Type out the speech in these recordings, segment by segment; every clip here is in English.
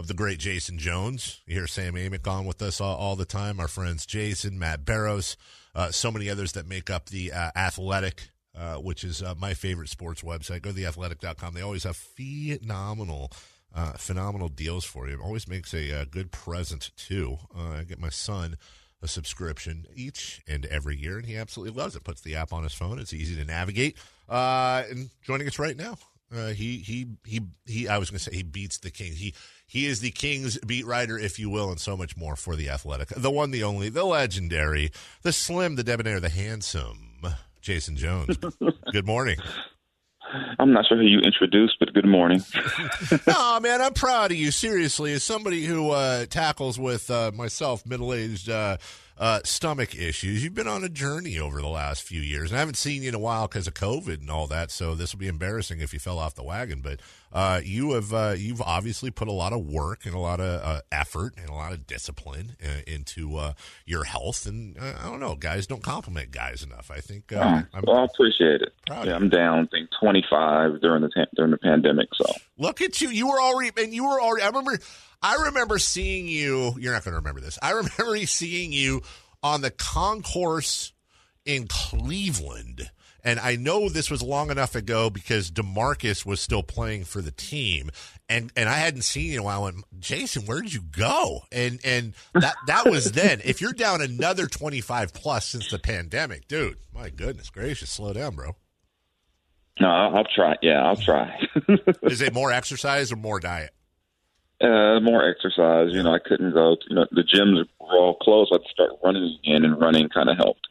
of the great Jason Jones. You hear Sam Amick on with us all, all the time. Our friends Jason, Matt Barrows, uh, so many others that make up the uh, Athletic, uh, which is uh, my favorite sports website. Go to theathletic.com. They always have phenomenal, uh, phenomenal deals for you. It always makes a, uh, good present, too. I get my son a subscription each and every year, and he absolutely loves it. Puts the app on his phone. It's easy to navigate. and joining us right now, Uh, he he he he. I was going to say he beats the king. He he is the Kings beat writer, if you will, and so much more for the Athletic. The one, the only, the legendary, the slim, the debonair, the handsome, Jason Jones. Good morning. I'm not sure who you introduced, but good morning. oh man, I'm proud of you. Seriously, as somebody who uh, tackles with uh, myself, middle-aged uh, uh, stomach issues. You've been on a journey over the last few years, and I haven't seen you in a while because of COVID and all that. So this will be embarrassing if you fell off the wagon. But uh, you have uh, you've obviously put a lot of work and a lot of uh, effort and a lot of discipline uh, into uh, your health. And I don't know, guys don't compliment guys enough. I think. well, I appreciate it. Yeah, I'm down. I think 25 during the during the pandemic. So look at you. You were already and you were already. I remember. I remember seeing you. You're not going to remember this. I remember seeing you on the concourse in Cleveland. And I know this was long enough ago because Demarcus was still playing for the team, and and I hadn't seen you in a while. I went, Jason, where did you go? And and that that was then. if you're down another 25 plus since the pandemic, dude, my goodness gracious, slow down, bro. No, I'll, I'll try. Yeah, I'll try. Is it more exercise or more diet? Uh, more exercise. You know, I couldn't go. To, you know, the gyms were all closed. I had to start running again, and running kind of helped.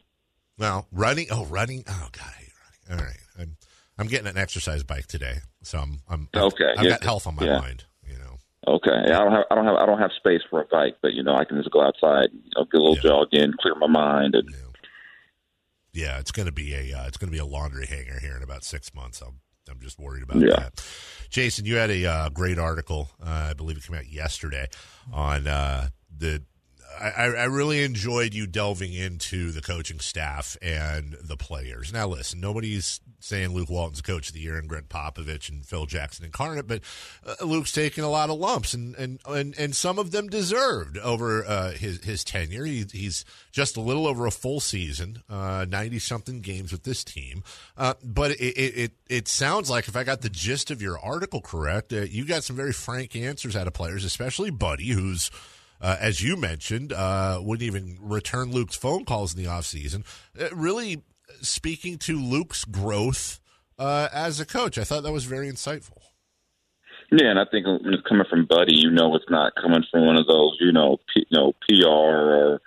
Well, running. Oh, running. Oh God, I hate running. All right, I'm I'm getting an exercise bike today, so I'm I'm okay. I've yeah. got health on my yeah. mind. You know. Okay. I don't have I don't have I don't have space for a bike, but you know I can just go outside, you know, get a little yeah. jog in, clear my mind, and. Yeah, it's going to be a uh, it's going to be a laundry hanger here in about six months. I'm I'm just worried about yeah. that. Jason, you had a uh, great article, uh, I believe it came out yesterday, on uh, the I, I, really enjoyed you delving into the coaching staff and the players. Now, listen, nobody's saying Luke Walton's coach of the year and Gregg Popovich and Phil Jackson incarnate, but uh, Luke's taken a lot of lumps, and and and, and some of them deserved over uh, his his tenure. He, he's just a little over a full season, uh, something games with this team. Uh, but it, it it sounds like if I got the gist of your article correct, uh, you got some very frank answers out of players, especially Buddy, who's uh, as you mentioned, uh, wouldn't even return Luke's phone calls in the offseason. Really speaking to Luke's growth uh, as a coach. I thought that was very insightful. Yeah, and I think when it's coming from Buddy, you know it's not coming from one of those, you know, P, you know, PR or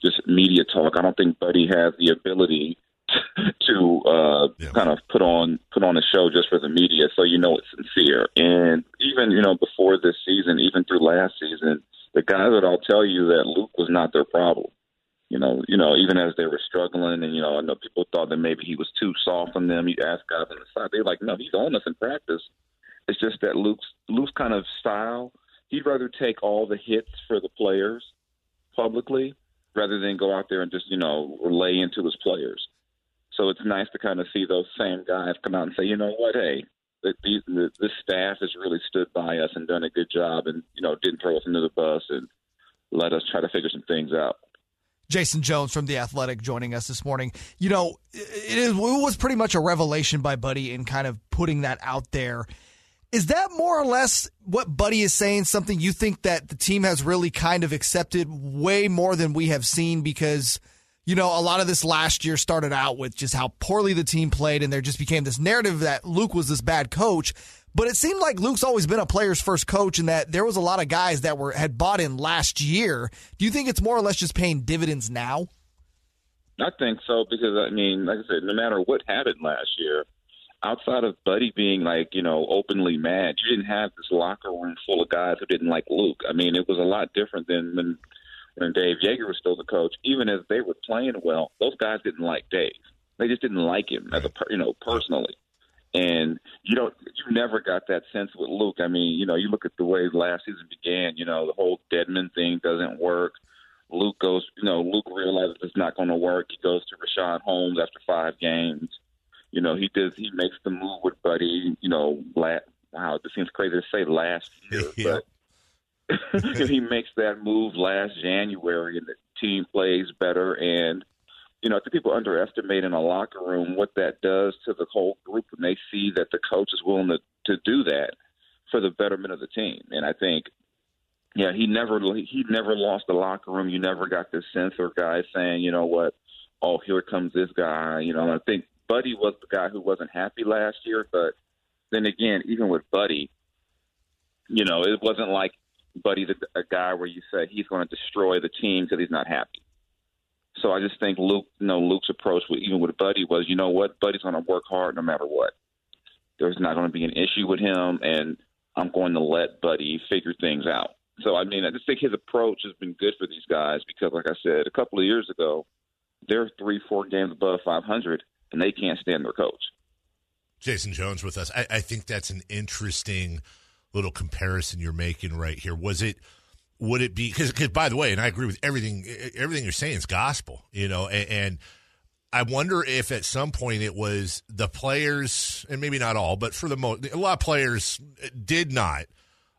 just media talk. I don't think Buddy has the ability to uh, yeah. kind of put on put on a show just for the media, so you know it's sincere. And even you know before this season, even through last season, the guys that I'll tell you that Luke was not their problem. You know, you know, even as they were struggling, and you know, I know people thought that maybe he was too soft on them. You ask guys on the side, they're like, "No, he's on us in practice." It's just that Luke's Luke's kind of style. He'd rather take all the hits for the players publicly rather than go out there and just you know lay into his players. So it's nice to kind of see those same guys come out and say, you know what, hey, the, the, this staff has really stood by us and done a good job, and you know didn't throw us under the bus and let us try to figure some things out. Jason Jones from The Athletic joining us this morning. You know, it, is, it was pretty much a revelation by Buddy in kind of putting that out there. Is that more or less what Buddy is saying? Something you think that the team has really kind of accepted way more than we have seen because – you know, a lot of this last year started out with just how poorly the team played, and there just became this narrative that Luke was this bad coach. But it seemed like Luke's always been a player's first coach, and that there was a lot of guys that were had bought in last year. Do you think it's more or less just paying dividends now? I think so because I mean, like I said, no matter what happened last year, outside of Buddy being like you know openly mad, you didn't have this locker room full of guys who didn't like Luke. I mean, it was a lot different than when when Dave Joerger was still the coach, even as they were playing well, those guys didn't like Dave. They just didn't like him as a you know personally. And you don't, you never got that sense with Luke. I mean, you know, you look at the way last season began. You know, the whole Dedmon thing doesn't work. Luke goes, you know, Luke realizes it's not going to work. He goes to Richaun Holmes after five games. You know, he does. He makes the move with Buddy. You know, last, wow, this seems crazy to say last year, yeah. but he makes that move last January, and the team plays better. And you know, I think people underestimate in a locker room what that does to the whole group when they see that the coach is willing to to do that for the betterment of the team. And I think, yeah, he never he never lost the locker room. You never got this sense of guys saying, you know what, oh here comes this guy. You know, I think Buddy was the guy who wasn't happy last year, but then again, even with Buddy, you know, it wasn't like Buddy's a, a guy where you say he's going to destroy the team because he's not happy. So I just think Luke, you know, Luke's approach, with, even with Buddy, was, you know what, Buddy's going to work hard no matter what. There's not going to be an issue with him, and I'm going to let Buddy figure things out. So I mean, I just think his approach has been good for these guys because, like I said, a couple of years ago, they're three, four games above 500, and they can't stand their coach. Jason Jones with us. I, I think that's an interesting little comparison you're making right here. Was it? Would it be? Because, by the way, and I agree with everything. Everything you're saying is gospel. You know, and, and I wonder if at some point it was the players, and maybe not all, but for the most, a lot of players did not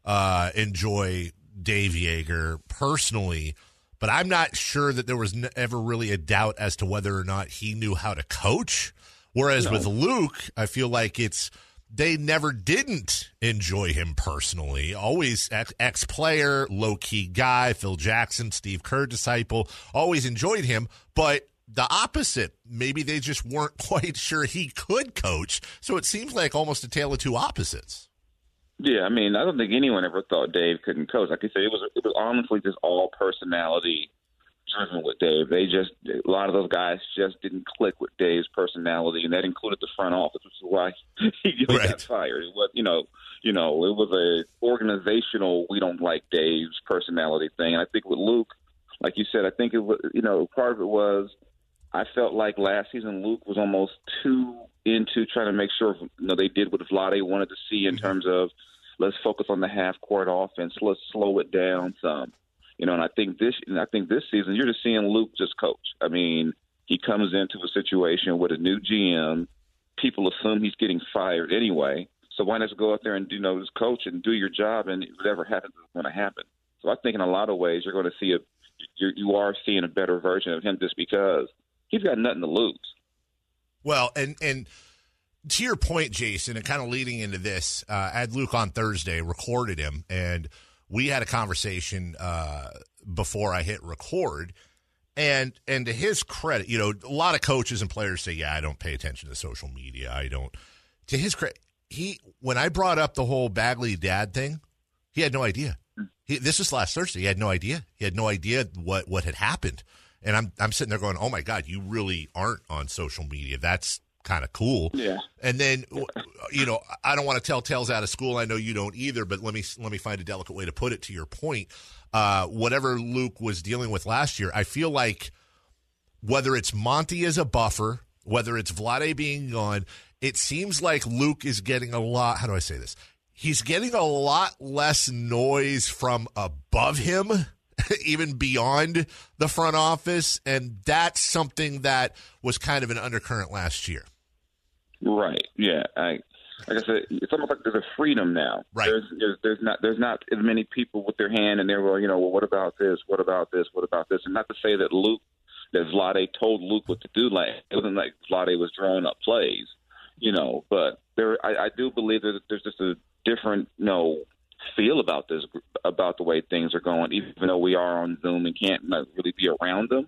uh, enjoy Dave Joerger personally. But I'm not sure that there was ever really a doubt as to whether or not he knew how to coach. Whereas no. with Luke, I feel like it's they never didn't enjoy him personally. Always ex player, low key guy, Phil Jackson, Steve Kerr disciple, always enjoyed him, but the opposite. Maybe they just weren't quite sure he could coach. So it seems like almost a tale of two opposites. Yeah, I mean, I don't think anyone ever thought Dave couldn't coach. Like I said, it was it was honestly just all personality driven with Dave. They just a lot of those guys just didn't click with Dave's personality, and that included the front office, which is why he right. got fired. It was, you know, you know, it was a organizational we don't like Dave's personality thing. And I think with Luke, like you said, I think it was, you know, part of it was I felt like last season Luke was almost too into trying to make sure you know they did what Vlade wanted to see in mm-hmm. terms of let's focus on the half court offense, let's slow it down some. You know, and I think this, and I think this season, you're just seeing Luke just coach. I mean, he comes into a situation with a new GM. People assume he's getting fired anyway, so why not go out there and you know just coach and do your job, and whatever happens is going to happen. So I think in a lot of ways you're going to see a, you're, you are seeing a better version of him just because he's got nothing to lose. Well, and and to your point, Jason, and kind of leading into this, uh, I had Luke on Thursday, recorded him, and we had a conversation uh, before I hit record. And and to his credit, you know, a lot of coaches and players say, "Yeah, I don't pay attention to social media. I don't." To his credit, he when I brought up the whole Bagley dad thing, he had no idea. He, this was last Thursday. He had no idea. He had no idea what what had happened. And I'm I'm sitting there going, "Oh my god, you really aren't on social media. That's kind of cool. Yeah. And then, you know, I don't want to tell tales out of school. I know you don't either, but let me let me find a delicate way to put it. To your point, uh, whatever Luke was dealing with last year, I feel like whether it's Monty as a buffer, whether it's Vlade being gone, it seems like Luke is getting a lot. How do I say this? He's getting a lot less noise from above him even beyond the front office. And that's something that was kind of an undercurrent last year. Right. Yeah. I, like I said, it's almost like there's a freedom now. Right. There's, there's, there's not there's not as many people with their hand and they're well, you know, well, what about this? What about this? What about this? And not to say that Luke, that Vlade told Luke what to do. Like it wasn't like Vlade was drawing up plays, you know. But there, I, I do believe that there's just a different, you know, feel about this about the way things are going, even though we are on Zoom and can't really be around them.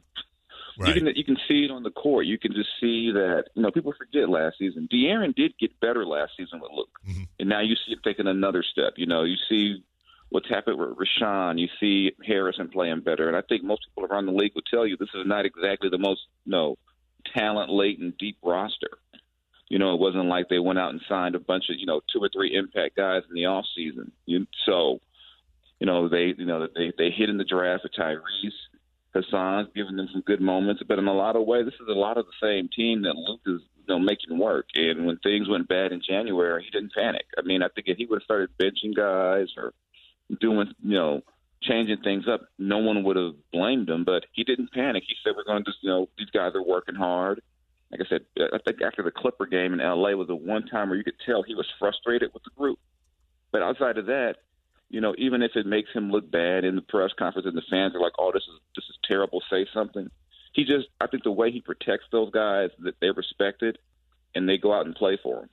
Right. You can you can see it on the court. You can just see that you know people forget last season. De'Aaron did get better last season with Luke, mm-hmm. and now you see him taking another step. You know, you see what's happened with Richaun. You see Harrison playing better, and I think most people around the league would tell you this is not exactly the most you know talent laden deep roster. You know, it wasn't like they went out and signed a bunch of you know two or three impact guys in the off season. You, so, you know, they you know they they hit in the draft with Tyrese. Hassan's giving them some good moments, but in a lot of ways, this is a lot of the same team that Luke is you know making work. And when things went bad in January, he didn't panic. I mean, I think if he would have started benching guys or doing you know changing things up, no one would have blamed him. But he didn't panic. He said, "We're going to just you know these guys are working hard like I said, I think after the Clipper game in LA was the one time where you could tell he was frustrated with the group. But outside of that, You know, even if it makes him look bad in the press conference and the fans are like, "Oh, this is this is terrible," say something. He just, I think, the way he protects those guys that they respected, and they go out and play for him.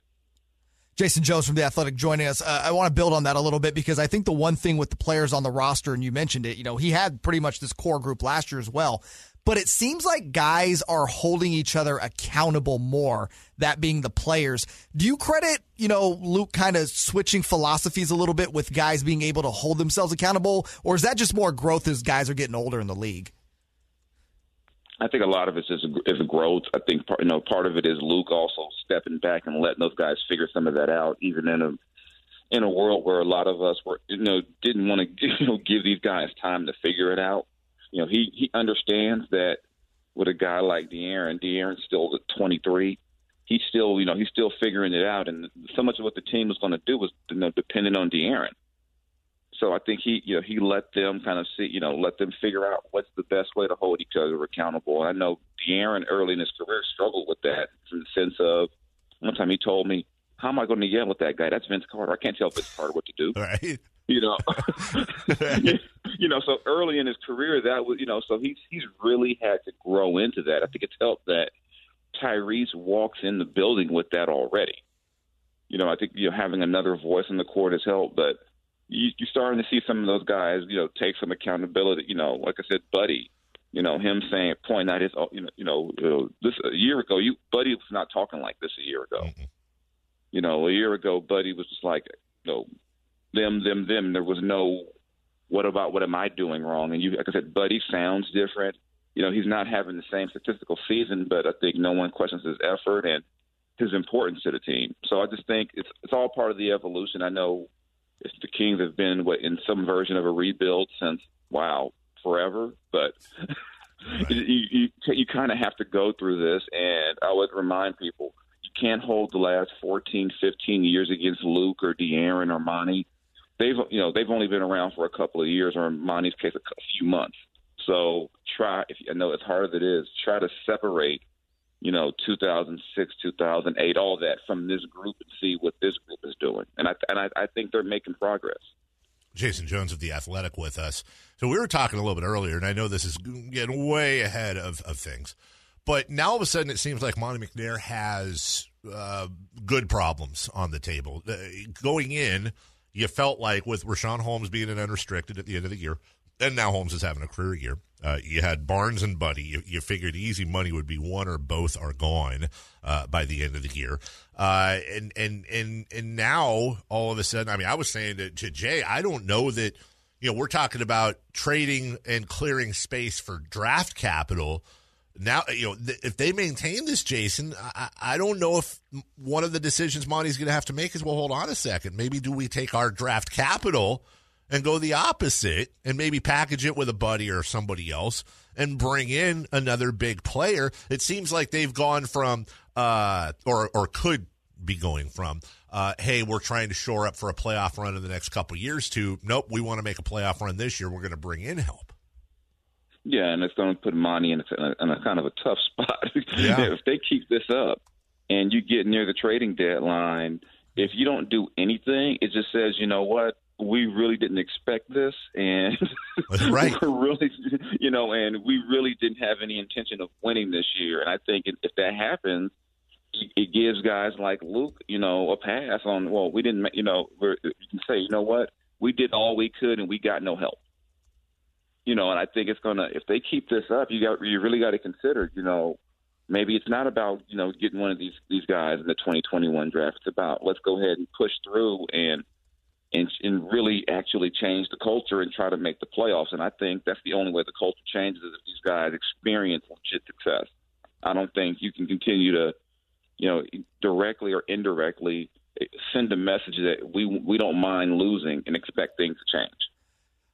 Jason Jones from The Athletic joining us. Uh, I want to build on that a little bit because I think the one thing with the players on the roster, and you mentioned it, you know, he had pretty much this core group last year as well. But it seems like guys are holding each other accountable more, that being the players. Do you credit, you know, Luke kind of switching philosophies a little bit with guys being able to hold themselves accountable? Or is that just more growth as guys are getting older in the league? I think a lot of it is is growth. I think part, you know part of it is Luke also stepping back and letting those guys figure some of that out, even in a in a world where a lot of us were you know didn't want to you know give these guys time to figure it out. You know he he understands that with a guy like De'Aaron, De'Aaron's still at 23. He's still you know he's still figuring it out, and so much of what the team was going to do was you know dependent on De'Aaron. So I think he, you know, he let them kind of see, you know, let them figure out what's the best way to hold each other accountable. And I know De'Aaron early in his career struggled with that from the sense of one time he told me, "How am I going to yell at that guy? That's Vince Carter. I can't tell Vince Carter what to do." Right. You know, you know. So early in his career, that was, you know, so he's he's really had to grow into that. I think it's helped that Tyrese walks in the building with that already. You know, I think you know having another voice in the court has helped, but you, you're starting to see some of those guys, you know, take some accountability. You know, like I said, Buddy, you know, him saying, pointing out his, you know, you know, this a year ago, you Buddy was not talking like this a year ago. Mm-hmm. You know, a year ago, Buddy was just like, you know, them, them, them. There was no, what about what am I doing wrong? And you, like I said, Buddy sounds different. You know, he's not having the same statistical season, but I think no one questions his effort and his importance to the team. So I just think it's it's all part of the evolution. I know the Kings have been what, in some version of a rebuild since wow forever, but right. you you, you kind of have to go through this. And I would remind people you can't hold the last 14, 15 years against Luke or De'Aaron or Monty. They've you know they've only been around for a couple of years, or in Monty's case, a few months. So try if I know as hard as it is, try to separate you know, 2006, 2008, all that from this group and see what this group is doing. And I and I, I think they're making progress. Jason Jones of the Athletic with us. So we were talking a little bit earlier, and I know this is getting way ahead of, of things, but now all of a sudden it seems like Monty McNair has uh, good problems on the table. Uh, going in, you felt like with Richaun Holmes being an unrestricted at the end of the year, and now Holmes is having a career year. Uh, you had Barnes and Buddy. You, you, figured easy money would be one or both are gone uh, by the end of the year. Uh, and and and and now all of a sudden, I mean, I was saying to, to Jay, I don't know that. You know, we're talking about trading and clearing space for draft capital. Now, you know, th- if they maintain this, Jason, I, I don't know if one of the decisions Monty's going to have to make is, well, hold on a second. Maybe do we take our draft capital – and go the opposite and maybe package it with a buddy or somebody else and bring in another big player. It seems like they've gone from uh, or or could be going from uh, hey, we're trying to shore up for a playoff run in the next couple years to nope, we want to make a playoff run this year. We're going to bring in help. Yeah, and it's going to put Monty in a, in a kind of a tough spot. Yeah. if they keep this up and you get near the trading deadline, if you don't do anything, it just says, you know what, we really didn't expect this, and right. we're really, you know, and we really didn't have any intention of winning this year. And I think if that happens, it gives guys like Luke, you know, a pass on. Well, we didn't, you know, we're, you can say, you know what, we did all we could, and we got no help. You know, and I think it's gonna if they keep this up, you got you really got to consider, you know, maybe it's not about you know getting one of these these guys in the 2021 draft. It's about let's go ahead and push through and and, and really actually change the culture and try to make the playoffs. And I think that's the only way the culture changes is if these guys experience legit success. I don't think you can continue to, you know, directly or indirectly send a message that we we don't mind losing and expect things to change.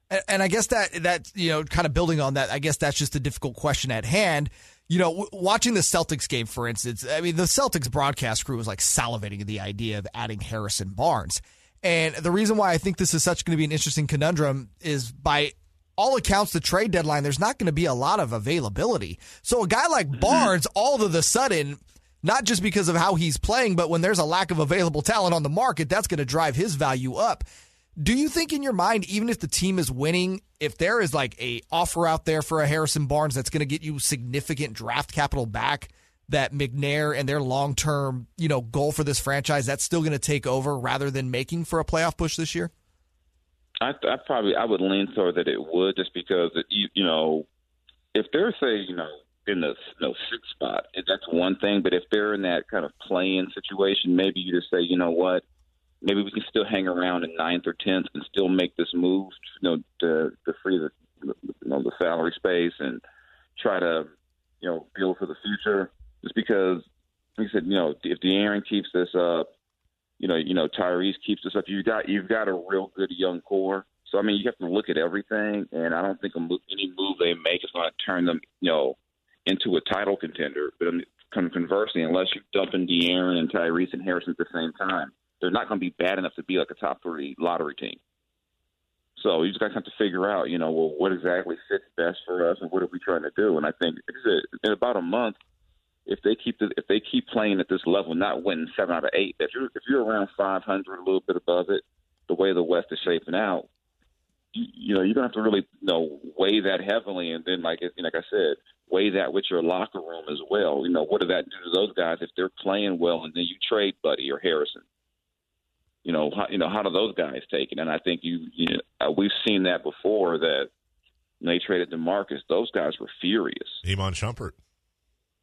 And, and I guess that that you know, kind of building on that, I guess that's just a difficult question at hand. You know, w- watching the Celtics game, for instance, I mean, the Celtics broadcast crew was like salivating at the idea of adding Harrison Barnes. And the reason why I think this is such going to be an interesting conundrum is by all accounts, the trade deadline, there's not going to be a lot of availability. So a guy like mm-hmm. Barnes, all of a sudden, not just because of how he's playing, but when there's a lack of available talent on the market, that's going to drive his value up. Do you think in your mind, even if the team is winning, if there is like a offer out there for a Harrison Barnes that's going to get you significant draft capital back, that McNair and their long term, you know, goal for this franchise, that's still going to take over rather than making for a playoff push this year? I, I probably I would lean toward that it would just because it, you you know if they're say you know in the you know, sixth spot that's one thing but if they're in that kind of play-in situation maybe you just say you know what maybe we can still hang around in ninth or tenth and still make this move you know to to free the you know the salary space and try to you know build for the future just because like I said you know if De'Aaron keeps this up you know, you know, Tyrese keeps this up. You've got you've got a real good young core. So I mean, you have to look at everything, and I don't think move, any move they make is going to turn them, you know, into a title contender. But I mean, conversely, unless you dump in De'Aaron and Tyrese and Harrison at the same time, they're not going to be bad enough to be like a top three lottery team. So you just guys have to figure out, you know, well, what exactly fits best for us, and what are we trying to do? And I think in about a month, if they keep the, if they keep playing at this level, not winning seven out of eight, if you're if you're around 500, a little bit above it, the way the West is shaping out, you, you know you're gonna have to really you know weigh that heavily, and then like like I said, weigh that with your locker room as well. You know what does that do to those guys if they're playing well, and then you trade Buddy or Harrison? You know how you know how do those guys take it? And I think you, you know, uh, we've seen that before that when they traded DeMarcus, those guys were furious. Iman Shumpert.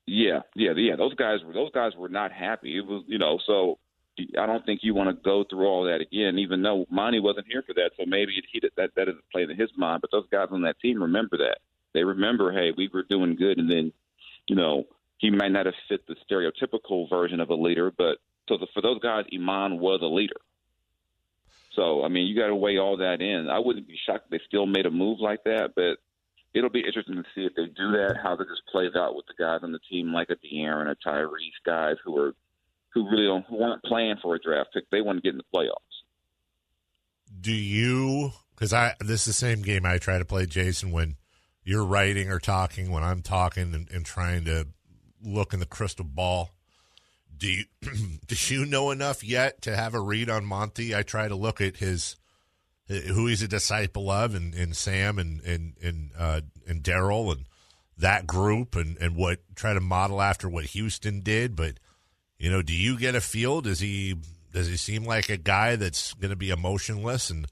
Yeah, yeah, yeah. Those guys were those guys were not happy. It was you know so. I don't think you want to go through all that again, even though Monty wasn't here for that. So maybe he that that doesn't play in his mind. But those guys on that team remember that. They remember, hey, we were doing good, and then, you know, he might not have fit the stereotypical version of a leader, but so the, for those guys, Iman was a leader. So I mean, you got to weigh all that in. I wouldn't be shocked if they still made a move like that, but it'll be interesting to see if they do that, how that just plays out with the guys on the team like a De'Aaron, a Tyrese, guys who are who really don't who aren't playing for a draft pick. They want to get in the playoffs. Do you? Because I this is the same game I try to play, Jason. When you're writing or talking, when I'm talking and, and trying to look in the crystal ball. Do you do you know enough yet to have a read on Monty? I try to look at his who he's a disciple of, and, and Sam and and and uh, and Daryl and that group, and and what try to model after what Houston did. But you know, do you get a feel? Does he does he seem like a guy that's going to be emotionless and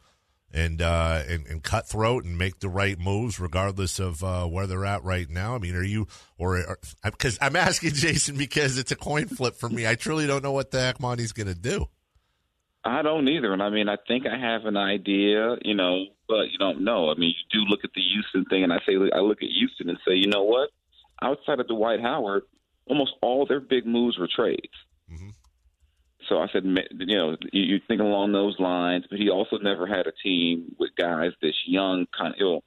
and, uh, and and cutthroat and make the right moves regardless of uh, where they're at right now? I mean, are you or because I'm asking Jason because it's a coin flip for me. I truly don't know what the heck Monty's going to do. I don't either, and I mean, I think I have an idea, you know, but you don't know. I mean, you do look at the Houston thing, and I say, I look at Houston and say, you know what? Outside of Dwight Howard, almost all their big moves were trades. Mm-hmm. So I said, you know, you think along those lines, but he also never had a team with guys this young, kind of, you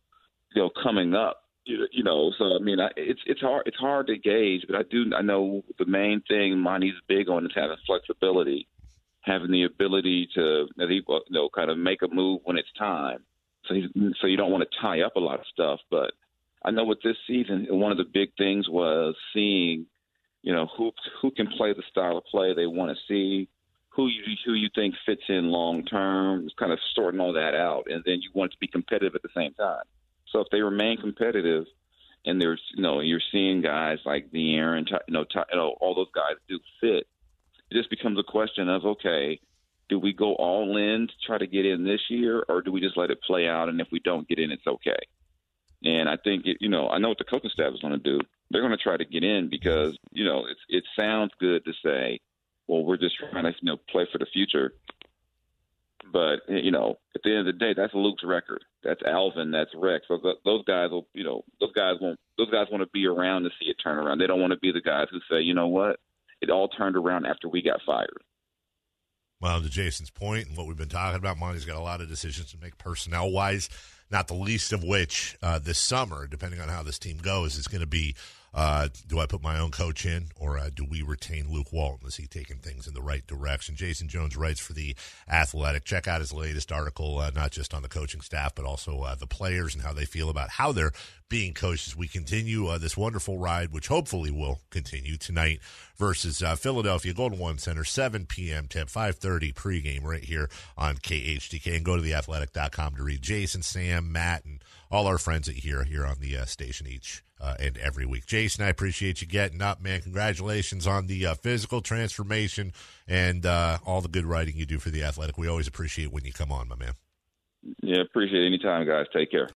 know, coming up. You know, so I mean, I, it's it's hard it's hard to gauge, but I do I know the main thing Monty's big on is having flexibility having the ability to you know kind of make a move when it's time. So so you don't want to tie up a lot of stuff. But I know with this season, one of the big things was seeing you know who who can play the style of play they want to see, who you who you think fits in long term. Kind of sorting all that out, and then you want to be competitive at the same time. So if they remain competitive, and there's you know you're seeing guys like De'Aaron, you know, you know all those guys do fit it just becomes a question of okay, do we go all in to try to get in this year, or do we just let it play out? And if we don't get in, it's okay. And I think it, you know, I know what the coaching staff is going to do. They're going to try to get in because you know it's, it sounds good to say, well, we're just trying to you know play for the future. But you know, at the end of the day, that's Luke's record. That's Alvin. That's Rex. So those guys will, you know, those guys won't. Those guys want to be around to see it turn around. They don't want to be the guys who say, you know what, it all turned around after we got fired. Well, to Jason's point and what we've been talking about, Monty's got a lot of decisions to make personnel wise, not the least of which uh, this summer, depending on how this team goes, is going to be Uh, do I put my own coach in, or uh, do we retain Luke Walton? Is he taking things in the right direction? Jason Jones writes for the Athletic. Check out his latest article, uh, not just on the coaching staff, but also uh, the players and how they feel about how they're being coached as we continue uh, this wonderful ride, which hopefully will continue tonight versus uh, Philadelphia Golden One Center, 7 p.m. tip, 5.30 pregame right here on KHTK. And go to theathletic.com to read Jason, Sam, Matt, and all our friends that here here on the station each uh, and every week. Jason, I appreciate you getting up, man. Congratulations on the uh, physical transformation and uh, all the good writing you do for the Athletic. We always appreciate when you come on, my man. Yeah, appreciate it anytime, guys. Take care.